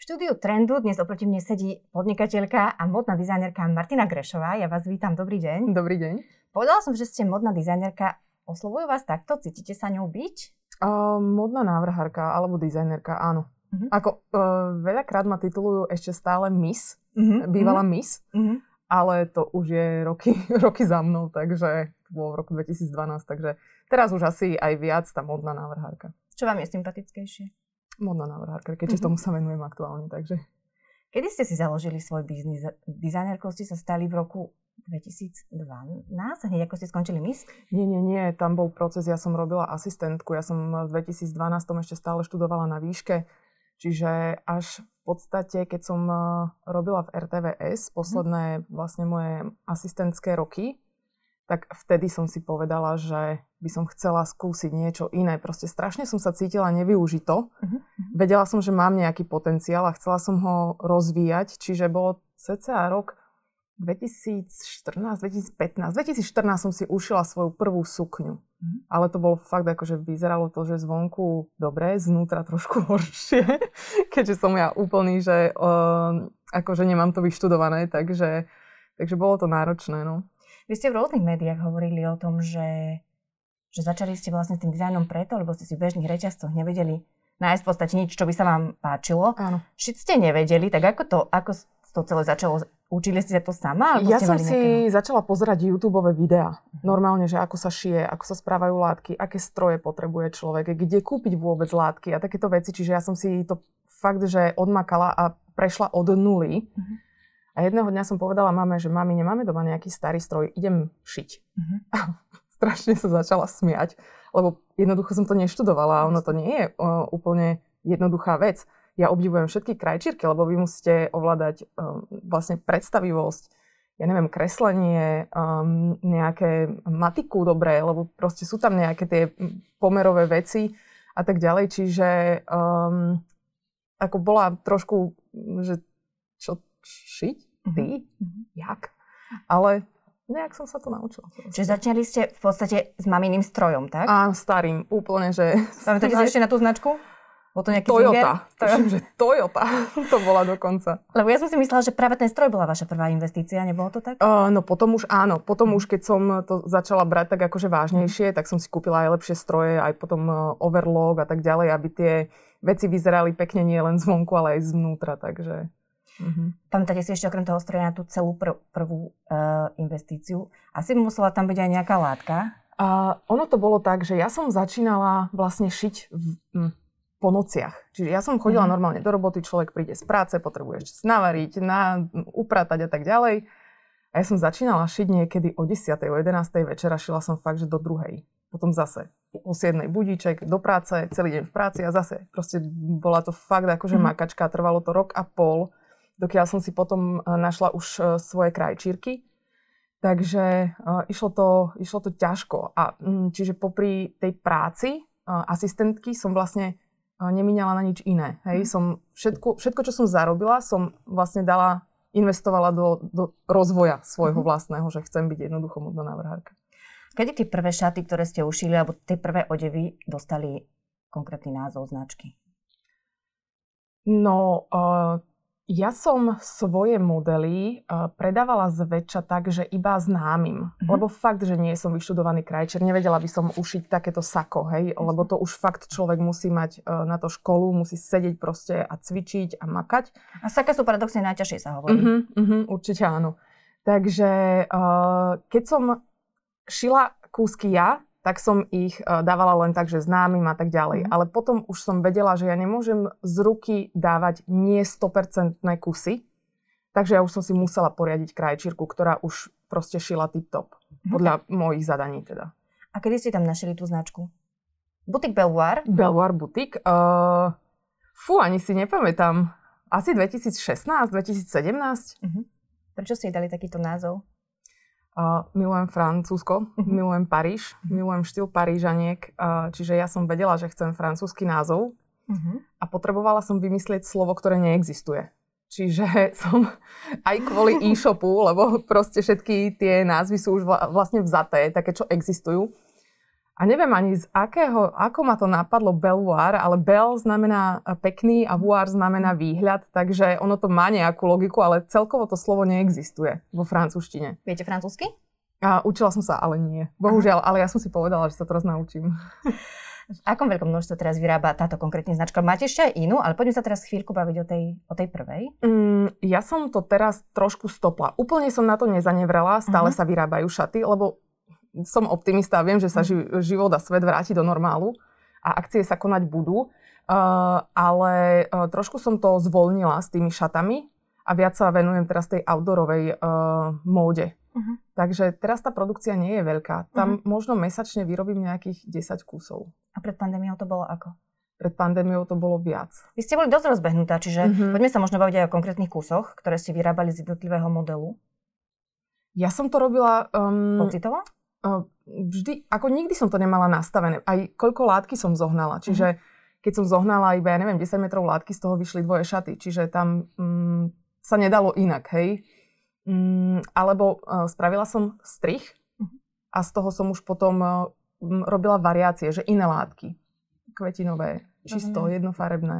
Štúdiu Trendu dnes oproti mne sedí podnikateľka a modná dizajnerka Martina Grešová. Ja vás vítam, dobrý deň. Dobrý deň. Povedala som, že ste modná dizajnerka. Oslovujú vás takto? Cítite sa ňou byť? Uh, modná návrhárka alebo dizajnerka, áno. Uh-huh. Ako uh, veľakrát ma titulujú ešte stále Miss, uh-huh. bývala uh-huh. Miss, uh-huh. Ale to už je roky, roky za mnou, takže to bolo v roku 2012, takže teraz už asi aj viac tá modná návrhárka. Čo vám je sympatickejšie? modná návrhárka, keďže mm-hmm. tomu sa venujem aktuálne, takže... Kedy ste si založili svoj biznis? Dizajnerkou ste sa stali v roku 2012, hneď ako ste skončili MIS? Nie, nie, nie, tam bol proces, ja som robila asistentku, ja som v 2012 ešte stále študovala na výške, čiže až podstate, keď som eh, robila v RTVS posledné vlastne moje asistentské roky, tak vtedy som si povedala, že by som chcela skúsiť niečo iné. Proste strašne som sa cítila nevyužito. Uh-huh. Vedela som, že mám nejaký potenciál a chcela som ho rozvíjať, čiže bolo cca rok 2014, 2015. 2014 som si ušila svoju prvú sukňu. Uh-huh. Ale to bolo fakt, akože vyzeralo to, že zvonku dobre, znútra trošku horšie, keďže som ja úplný, že uh, akože nemám to vyštudované, takže, takže bolo to náročné. No. Vy ste v rôznych médiách hovorili o tom, že, že začali ste vlastne tým dizajnom preto, lebo ste si v bežných reťazcoch nevedeli nájsť v podstate nič, čo by sa vám páčilo. Áno. Šiť ste nevedeli, tak ako to, ako to celé začalo? Učili ste to sama? Ja som si nejakého... začala pozerať YouTube videá. Normálne, že ako sa šije, ako sa správajú látky, aké stroje potrebuje človek, kde kúpiť vôbec látky a takéto veci. Čiže ja som si to fakt, že odmakala a prešla od nuly. Uh-huh. A jedného dňa som povedala mame, že mami, nemáme doma nejaký starý stroj, idem šiť. Mm-hmm. strašne sa začala smiať, lebo jednoducho som to neštudovala a ono to nie je uh, úplne jednoduchá vec. Ja obdivujem všetky krajčírky, lebo vy musíte ovládať um, vlastne predstavivosť, ja neviem, kreslenie, um, nejaké matiku dobré, lebo proste sú tam nejaké tie pomerové veci a tak ďalej. Čiže um, ako bola trošku, že čo šiť? ty? Mm-hmm. Jak? Ale nejak som sa to naučila. Čiže začali ste v podstate s maminým strojom, tak? A starým, úplne, že... Pamätáte si ešte na tú značku? Bol to nejaký Toyota. Tuším, že Toyota to bola dokonca. Lebo ja som si myslela, že práve ten stroj bola vaša prvá investícia, nebolo to tak? Uh, no potom už áno. Potom už, keď som to začala brať tak akože vážnejšie, tak som si kúpila aj lepšie stroje, aj potom overlock a tak ďalej, aby tie veci vyzerali pekne nie len zvonku, ale aj zvnútra, takže... Uh-huh. Pamätáte si ešte okrem toho stroja na tú celú pr- prvú uh, investíciu? Asi musela tam byť aj nejaká látka? Uh, ono to bolo tak, že ja som začínala vlastne šiť v, hm, po nociach. Čiže ja som chodila uh-huh. normálne do roboty, človek príde z práce, potrebuje ešte navariť, na, upratať a tak ďalej. A ja som začínala šiť niekedy o 10. o 11. večera, šila som fakt, že do druhej. Potom zase o 7. budíček do práce, celý deň v práci a zase proste bola to fakt akože uh-huh. makačka, trvalo to rok a pol dokiaľ som si potom eh, našla už eh, svoje krajčírky. Takže uh, išlo, to, išlo to ťažko. A, um, čiže popri tej práci uh, asistentky som vlastne nemínala na nič iné. Hej? Mm. Som všetko, všetko, čo som zarobila, som vlastne dala, investovala do, do rozvoja svojho mm. vlastného, že chcem byť jednoducho modná návrhárka. Kedy tie prvé šaty, ktoré ste ušili, alebo tie prvé odevy dostali konkrétny názov značky? No, uh, ja som svoje modely uh, predávala zväčša tak, že iba známym. Mm-hmm. Lebo fakt, že nie som vyštudovaný krajčer, nevedela by som ušiť takéto sako, hej? Mm-hmm. Lebo to už fakt človek musí mať uh, na to školu, musí sedieť proste a cvičiť a makať. A saka sú paradoxne najťažšie, sa hovorí. Mm-hmm, mm-hmm, určite áno. Takže uh, keď som šila kúsky ja, tak som ich e, dávala len tak, že známym a tak ďalej. Mm. Ale potom už som vedela, že ja nemôžem z ruky dávať nie 100% kusy, takže ja už som si musela poriadiť krajčírku, ktorá už proste šila tip-top. Mm. Podľa mojich zadaní teda. A kedy ste tam našli tú značku? Butik Belvoir? Belvoir Butik? Uh, fú, ani si nepamätám. Asi 2016, 2017. Uh-huh. Prečo ste dali takýto názov? Uh, milujem Francúzsko, uh-huh. milujem Paríž, uh-huh. milujem štýl Parížaniek, uh, čiže ja som vedela, že chcem francúzsky názov uh-huh. a potrebovala som vymyslieť slovo, ktoré neexistuje. Čiže som aj kvôli e-shopu, lebo proste všetky tie názvy sú už vlastne vzaté, také, čo existujú. A neviem ani z akého, ako ma to napadlo Belvoir, ale Bel znamená e, pekný a voir znamená výhľad, takže ono to má nejakú logiku, ale celkovo to slovo neexistuje vo francúzštine. Viete francúzsky? A učila som sa, ale nie. Bohužiaľ, ale ja som si povedala, že sa teraz naučím. V akom veľkom množstve teraz vyrába táto konkrétne značka? Máte ešte aj inú, ale poďme sa teraz chvíľku baviť o tej, o tej prvej. Mm, ja som to teraz trošku stopla. Úplne som na to nezanevrela, stále uh-huh. sa vyrábajú šaty, lebo som optimista a viem, že sa ži- život a svet vráti do normálu a akcie sa konať budú. Uh, ale uh, trošku som to zvolnila s tými šatami a viac sa venujem teraz tej outdoorovej uh, móde. Uh-huh. Takže teraz tá produkcia nie je veľká. Tam uh-huh. možno mesačne vyrobím nejakých 10 kusov. A pred pandémiou to bolo ako? Pred pandémiou to bolo viac. Vy ste boli dosť rozbehnutá, čiže uh-huh. poďme sa možno baviť aj o konkrétnych kusoch, ktoré ste vyrábali z jednotlivého modelu. Ja som to robila... Um, Pocitovo? Vždy, ako nikdy som to nemala nastavené. Aj koľko látky som zohnala. Čiže mm-hmm. keď som zohnala iba, ja neviem, 10 metrov látky, z toho vyšli dvoje šaty. Čiže tam mm, sa nedalo inak, hej. Mm, alebo uh, spravila som strich mm-hmm. a z toho som už potom uh, robila variácie, že iné látky. Kvetinové, čisto, mm-hmm. jednofarebné.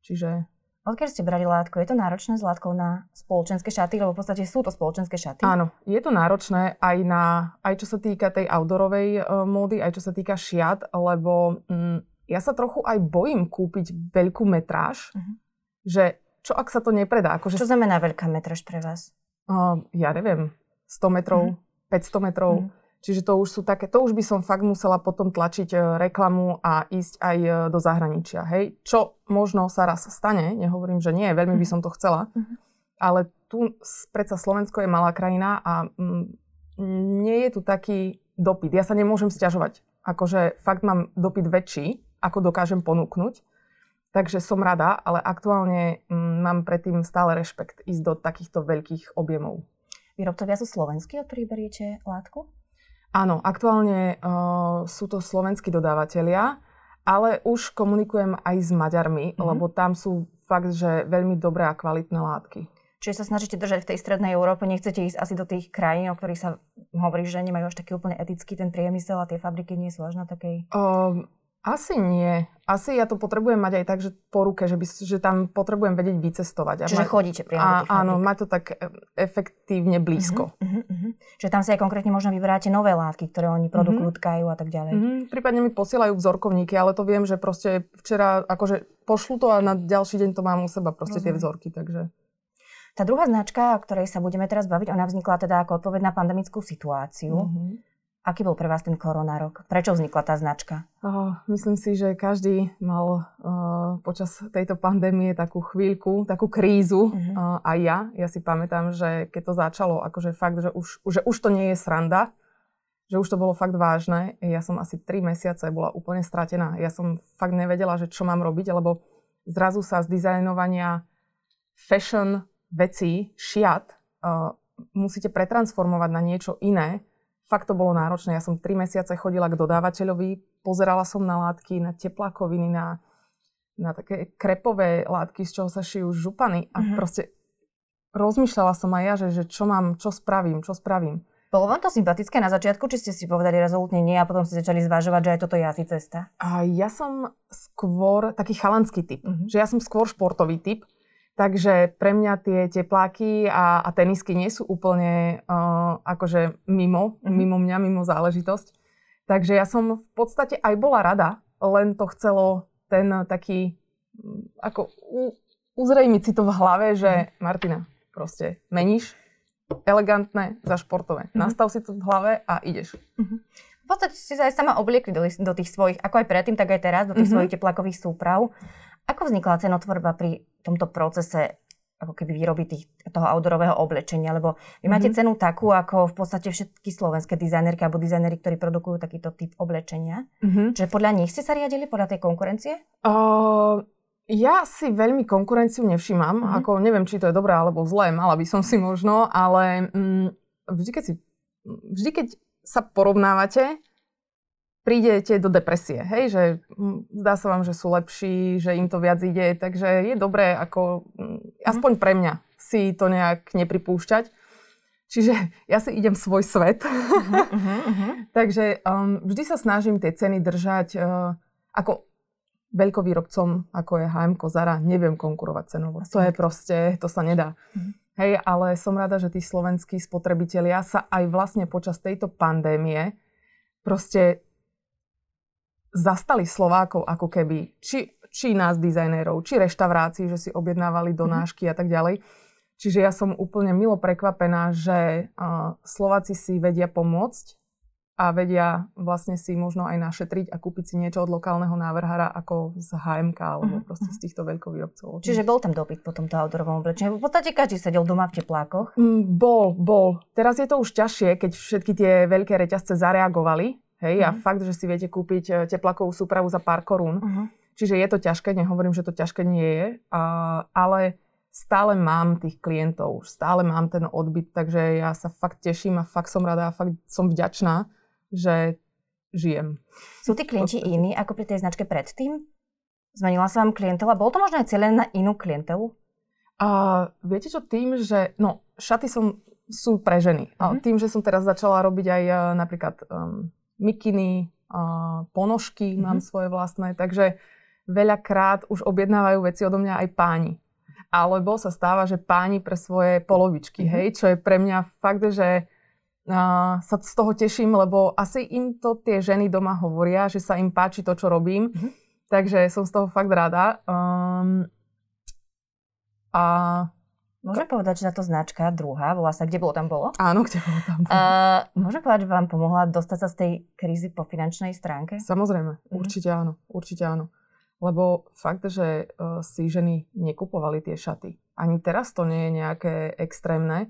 Čiže Odkiaľ ste brali látku? Je to náročné s látkou na spoločenské šaty? Lebo v podstate sú to spoločenské šaty. Áno, je to náročné aj, na, aj čo sa týka tej outdoorovej uh, módy, aj čo sa týka šiat, lebo um, ja sa trochu aj bojím kúpiť veľkú metráž, uh-huh. že čo ak sa to nepredá? Akože... Čo znamená veľká metráž pre vás? Uh, ja neviem, 100 metrov, uh-huh. 500 metrov. Uh-huh. Čiže to už sú také, to už by som fakt musela potom tlačiť e, reklamu a ísť aj e, do zahraničia, hej. Čo možno sa raz stane, nehovorím, že nie, veľmi by mhm. som to chcela, uh-huh. ale tu predsa Slovensko je malá krajina a m, nie je tu taký dopyt. Ja sa nemôžem stiažovať. Akože fakt mám dopyt väčší, ako dokážem ponúknuť. Takže som rada, ale aktuálne m, mám predtým stále rešpekt ísť do takýchto veľkých objemov. Výrobcovia sú slovenskí, od ktorých beriete látku? Áno, aktuálne uh, sú to slovenskí dodávateľia, ale už komunikujem aj s Maďarmi, mm-hmm. lebo tam sú fakt, že veľmi dobré a kvalitné látky. Čiže sa snažíte držať v tej strednej Európe, nechcete ísť asi do tých krajín, o ktorých sa hovorí, že nemajú až taký úplne etický ten priemysel a tie fabriky nie sú až na takej... Uh, asi nie. Asi ja to potrebujem mať aj tak, že po ruke, že, by, že tam potrebujem vedieť vycestovať. Čiže mať, chodíte priamo a, Áno, mať to tak e, efektívne blízko. Uh-huh, uh-huh. Čiže tam si aj konkrétne možno vyberáte nové látky, ktoré oni produkujú, uh-huh. tkajú a tak ďalej. Uh-huh. Prípadne mi posielajú vzorkovníky, ale to viem, že proste včera akože pošlu to a na ďalší deň to mám u seba proste Rozumiem. tie vzorky, takže... Tá druhá značka, o ktorej sa budeme teraz baviť, ona vznikla teda ako odpoveď na pandemickú situáciu. Uh-huh. Aký bol pre vás ten koronárok? Prečo vznikla tá značka? Oh, myslím si, že každý mal uh, počas tejto pandémie takú chvíľku, takú krízu. Uh-huh. Uh, aj ja. Ja si pamätám, že keď to začalo, akože fakt, že už, že už to nie je sranda, že už to bolo fakt vážne. Ja som asi 3 mesiace bola úplne stratená. Ja som fakt nevedela, že čo mám robiť, lebo zrazu sa z dizajnovania fashion vecí, šiat, uh, musíte pretransformovať na niečo iné fakt to bolo náročné. Ja som tri mesiace chodila k dodávateľovi, pozerala som na látky, na teplákoviny, na, na také krepové látky, z čoho sa šijú župany a mm-hmm. proste rozmýšľala som aj ja, že, že čo mám, čo spravím, čo spravím. Bolo vám to sympatické na začiatku, či ste si povedali rezolutne nie a potom ste začali zvažovať, že aj toto je asi cesta? A ja som skôr taký chalanský typ. Mm-hmm. Že ja som skôr športový typ. Takže pre mňa tie tepláky a, a tenisky nie sú úplne uh, akože mimo, mm-hmm. mimo mňa, mimo záležitosť. Takže ja som v podstate aj bola rada, len to chcelo ten taký, mm, ako u, uzrejmiť si to v hlave, že mm-hmm. Martina, proste meníš elegantné za športové. Mm-hmm. Nastav si to v hlave a ideš. Mm-hmm. V podstate ste sa aj sama obliekli do, do tých svojich, ako aj predtým, tak aj teraz, do tých mm-hmm. svojich teplákových súprav. Ako vznikla cenotvorba pri tomto procese ako keby výroby tých, toho outdoorového oblečenia, lebo vy máte mm-hmm. cenu takú, ako v podstate všetky slovenské dizajnerky alebo dizajnery, ktorí produkujú takýto typ oblečenia. Mm-hmm. Čiže podľa nich ste sa riadili, podľa tej konkurencie? Uh, ja si veľmi konkurenciu nevšímam, mm-hmm. ako neviem, či to je dobré alebo zlé, mala by som si možno, ale mm, vždy, keď si, vždy, keď sa porovnávate, prídete do depresie, hej, že hm, zdá sa vám, že sú lepší, že im to viac ide, takže je dobré ako, hm, aspoň pre mňa, si to nejak nepripúšťať. Čiže ja si idem svoj svet. Uh-huh, uh-huh. Takže um, vždy sa snažím tie ceny držať uh, ako veľkovýrobcom, ako je H&M Kozara, neviem konkurovať cenovo. To je proste, to sa nedá. Uh-huh. Hej, ale som rada, že tí slovenskí spotrebitelia sa aj vlastne počas tejto pandémie proste zastali Slovákov ako keby, či, či nás dizajnérov, či reštaurácií, že si objednávali donášky mm-hmm. a tak ďalej. Čiže ja som úplne milo prekvapená, že uh, Slováci si vedia pomôcť a vedia vlastne si možno aj našetriť a kúpiť si niečo od lokálneho návrhára ako z HMK alebo mm-hmm. proste z týchto veľkovýrobcov. Čiže bol tam dopyt po tomto outdoorovom oblečení? V podstate každý sedel doma v teplákoch? Mm, bol, bol. Teraz je to už ťažšie, keď všetky tie veľké reťazce zareagovali Hej, uh-huh. a mhm. fakt, že si viete kúpiť e, teplakovú súpravu za pár korún. Uh-huh. Čiže je to ťažké, nehovorím, že to ťažké nie je, ale stále mám tých klientov, stále mám ten odbyt, takže ja sa fakt teším a fakt som rada a fakt som vďačná, že žijem. Sú tí klienti iní ako pri tej značke predtým? Zmenila sa vám klientela? Bolo to možno aj celé na inú klientelu? A viete čo, tým, že no, šaty som, sú pre ženy. Uh-huh. Tým, že som teraz začala robiť aj uh, napríklad um, mikiny, ponožky mm-hmm. mám svoje vlastné, takže veľakrát už objednávajú veci odo mňa aj páni. Alebo sa stáva, že páni pre svoje polovičky, mm-hmm. hej, čo je pre mňa fakt, že uh, sa z toho teším, lebo asi im to tie ženy doma hovoria, že sa im páči to, čo robím. Mm-hmm. Takže som z toho fakt rada. Um, a Môžem povedať, že táto značka, druhá, volá sa Kde bolo, tam bolo? Áno, Kde bolo, tam bolo. Uh, môžem povedať, že vám pomohla dostať sa z tej krízy po finančnej stránke? Samozrejme, mm-hmm. určite áno, určite áno. Lebo fakt, že uh, si ženy nekupovali tie šaty. Ani teraz to nie je nejaké extrémne,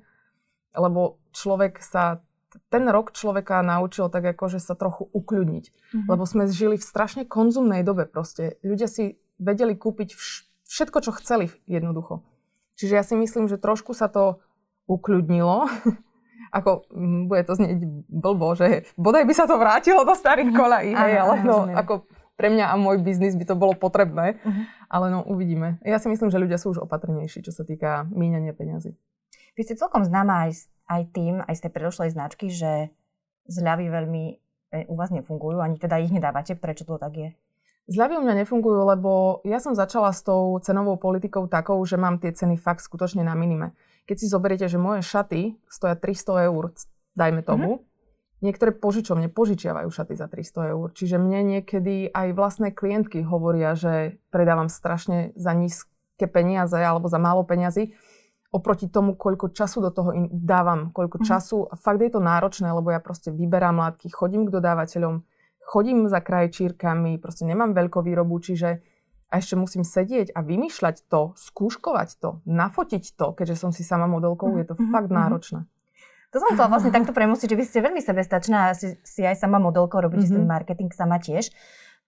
lebo človek sa ten rok človeka naučil tak ako, že sa trochu ukľudniť. Mm-hmm. Lebo sme žili v strašne konzumnej dobe proste. Ľudia si vedeli kúpiť vš- všetko, čo chceli jednoducho. Čiže ja si myslím, že trošku sa to ukľudnilo. ako, bude to znieť blbo, že bodaj by sa to vrátilo do starých kolají, hej, ale no, ako pre mňa a môj biznis by to bolo potrebné. Uh-huh. Ale no, uvidíme. Ja si myslím, že ľudia sú už opatrnejší, čo sa týka míňania peňazí. Vy ste celkom známa aj, aj tým, aj z tej predošlej značky, že zľavy veľmi e, u vás nefungujú, ani teda ich nedávate. Prečo to tak je? Zľavy u mňa nefungujú, lebo ja som začala s tou cenovou politikou takou, že mám tie ceny fakt skutočne na minime. Keď si zoberiete, že moje šaty stoja 300 eur, dajme tomu, mm-hmm. niektoré požičovne požičiavajú šaty za 300 eur. Čiže mne niekedy aj vlastné klientky hovoria, že predávam strašne za nízke peniaze alebo za málo peniazy oproti tomu, koľko času do toho dávam, koľko mm-hmm. času. Fakt je to náročné, lebo ja proste vyberám látky, chodím k dodávateľom, chodím za krajčírkami, proste nemám veľkovýrobu, čiže a ešte musím sedieť a vymýšľať to, skúškovať to, nafotiť to, keďže som si sama modelkou, je to mm-hmm. fakt náročné. To som chcela vlastne takto premostiť, že vy ste veľmi sebestačná a si, si aj sama modelkou, robíte mm-hmm. ten marketing sama tiež.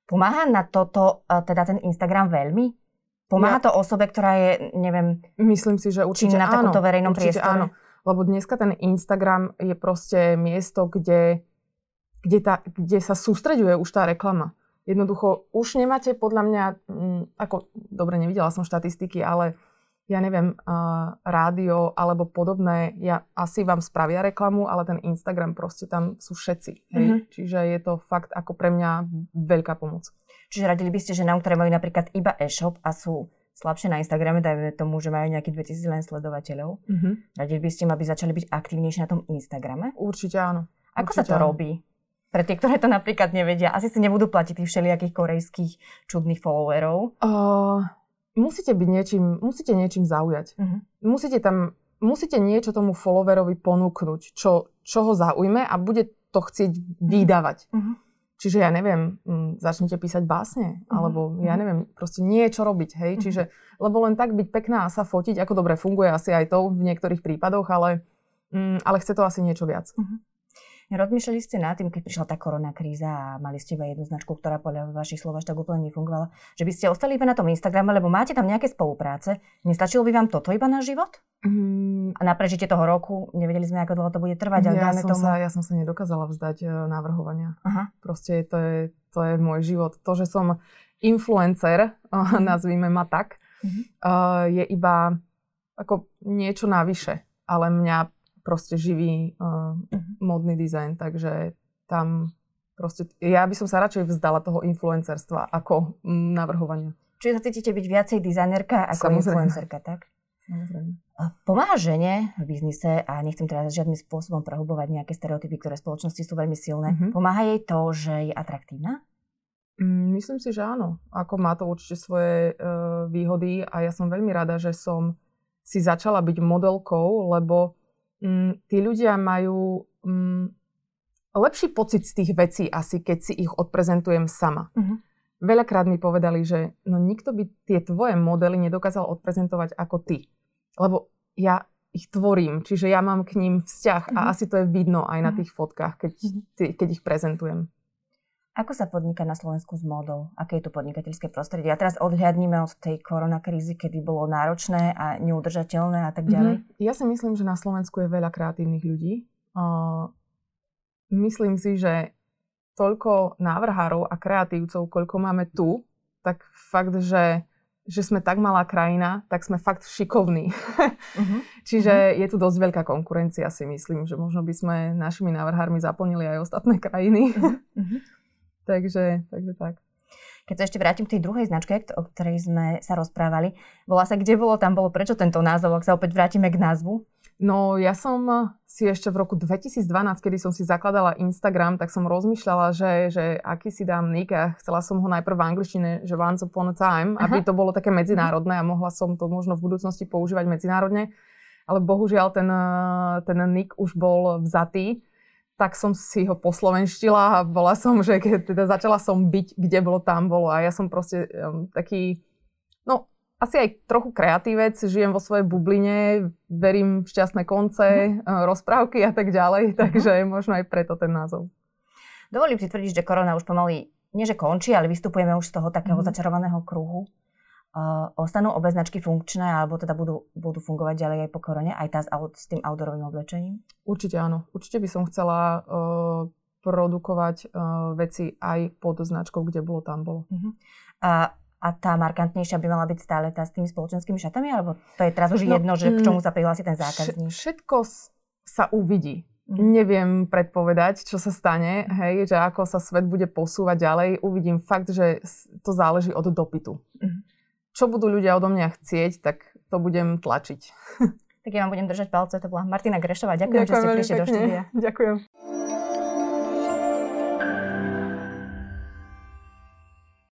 Pomáha na toto teda ten Instagram veľmi? Pomáha ja. to osobe, ktorá je, neviem, Myslím si, že určite na takomto verejnom určite priestore? áno. Lebo dneska ten Instagram je proste miesto, kde kde, tá, kde sa sústreďuje už tá reklama. Jednoducho, už nemáte podľa mňa, m, mm, ako, dobre, nevidela som štatistiky, ale ja neviem, uh, rádio alebo podobné, ja asi vám spravia reklamu, ale ten Instagram proste tam sú všetci. Hej? Mm-hmm. Čiže je to fakt ako pre mňa veľká pomoc. Čiže radili by ste ženám, ktoré majú napríklad iba e-shop a sú slabšie na Instagrame, dajme tomu, že majú nejakých 2000 len sledovateľov. Mm-hmm. Radili by ste im, aby začali byť aktívnejšie na tom Instagrame? Určite áno. Ako Určite sa to áno. robí? Pre tie, ktoré to napríklad nevedia, asi si nebudú platiť tých všelijakých korejských čudných followerov. Uh, musíte byť niečím, musíte niečím zaujať. Uh-huh. Musíte tam, musíte niečo tomu followerovi ponúknuť, čo, čo ho zaujme a bude to chcieť vydávať. Uh-huh. Čiže ja neviem, m, začnite písať básne, alebo ja neviem, proste niečo robiť, hej. Uh-huh. Čiže, lebo len tak byť pekná a sa fotiť, ako dobre funguje asi aj to v niektorých prípadoch, ale, m, ale chce to asi niečo viac. Uh-huh. Rozmýšľali ste nad tým, keď prišla tá korona kríza a mali ste iba jednu značku, ktorá podľa vašich slov až tak úplne nefungovala, že by ste ostali iba na tom Instagrame, lebo máte tam nejaké spolupráce. Nestačilo by vám toto iba na život? Mm. A na prežitie toho roku nevedeli sme, ako dlho to bude trvať. Ja, som, tomu... sa, ja som sa nedokázala vzdať uh, navrhovania. Aha. Proste to je, to je môj život. To, že som influencer, uh, nazvime ma tak, uh, je iba ako niečo navyše. Ale mňa proste živý uh, modný dizajn, takže tam proste, ja by som sa radšej vzdala toho influencerstva ako mm, navrhovania. Čiže sa cítite byť viacej dizajnerka ako Samozrejme. influencerka, tak? Samozrejme. Pomáha žene v biznise, a nechcem teraz žiadnym spôsobom prehlbovať nejaké stereotypy, ktoré v spoločnosti sú veľmi silné, mm-hmm. pomáha jej to, že je atraktívna? Mm, myslím si, že áno. Ako má to určite svoje uh, výhody a ja som veľmi rada, že som si začala byť modelkou, lebo tí ľudia majú um, lepší pocit z tých vecí asi, keď si ich odprezentujem sama. Uh-huh. Veľakrát mi povedali, že no nikto by tie tvoje modely nedokázal odprezentovať ako ty. Lebo ja ich tvorím, čiže ja mám k ním vzťah mm-hmm. a mhm. asi to je vidno aj na mhm. tých fotkách, keď, mm-hmm. keď ich prezentujem. Ako sa podniká na Slovensku s módou? Aké je to podnikateľské prostredie? A teraz odhľadníme od tej koronakrízy, kedy bolo náročné a neudržateľné a tak ďalej. Mm-hmm. Ja si myslím, že na Slovensku je veľa kreatívnych ľudí. Uh, myslím si, že toľko návrhárov a kreatívcov, koľko máme tu, tak fakt, že, že sme tak malá krajina, tak sme fakt šikovní. Uh-huh. Čiže uh-huh. je tu dosť veľká konkurencia, si myslím, že možno by sme našimi návrhármi zaplnili aj ostatné krajiny. Uh-huh. Takže, takže tak. Keď sa ešte vrátim k tej druhej značke, o ktorej sme sa rozprávali, volá sa Kde bolo, tam bolo, prečo tento názov, ak sa opäť vrátime k názvu? No ja som si ešte v roku 2012, kedy som si zakladala Instagram, tak som rozmýšľala, že, že aký si dám nick a chcela som ho najprv v angličtine, že once upon a time, Aha. aby to bolo také medzinárodné a mohla som to možno v budúcnosti používať medzinárodne. Ale bohužiaľ ten, ten nick už bol vzatý, tak som si ho poslovenštila a bola som, že keď teda začala som byť, kde bolo, tam bolo. A ja som proste um, taký, no asi aj trochu kreatívec, žijem vo svojej bubline, verím v šťastné konce, mm. rozprávky a tak ďalej, takže možno aj preto ten názov. Dovolím si tvrdiť, že korona už pomaly, nie že končí, ale vystupujeme už z toho takého mm. začarovaného kruhu. Uh, ostanú obe značky funkčné, alebo teda budú, budú fungovať ďalej aj po korone, aj tá s, s tým outdoorovým oblečením? Určite áno. Určite by som chcela uh, produkovať uh, veci aj pod značkou, kde bolo, tam bolo. Uh-huh. A a tá markantnejšia by mala byť stále tá s tými spoločenskými šatami? Alebo to je teraz už no, jedno, že k čomu mm, sa prihlási ten zákazník? Všetko sa uvidí. Mm. Neviem predpovedať, čo sa stane, hej, že ako sa svet bude posúvať ďalej. Uvidím fakt, že to záleží od dopytu. Mm. Čo budú ľudia odo mňa chcieť, tak to budem tlačiť. Tak ja vám budem držať palce. To bola Martina Grešová. Ďakujem, Ďakujem že ste prišli do štúdia. Ďakujem.